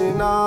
No.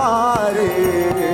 Hare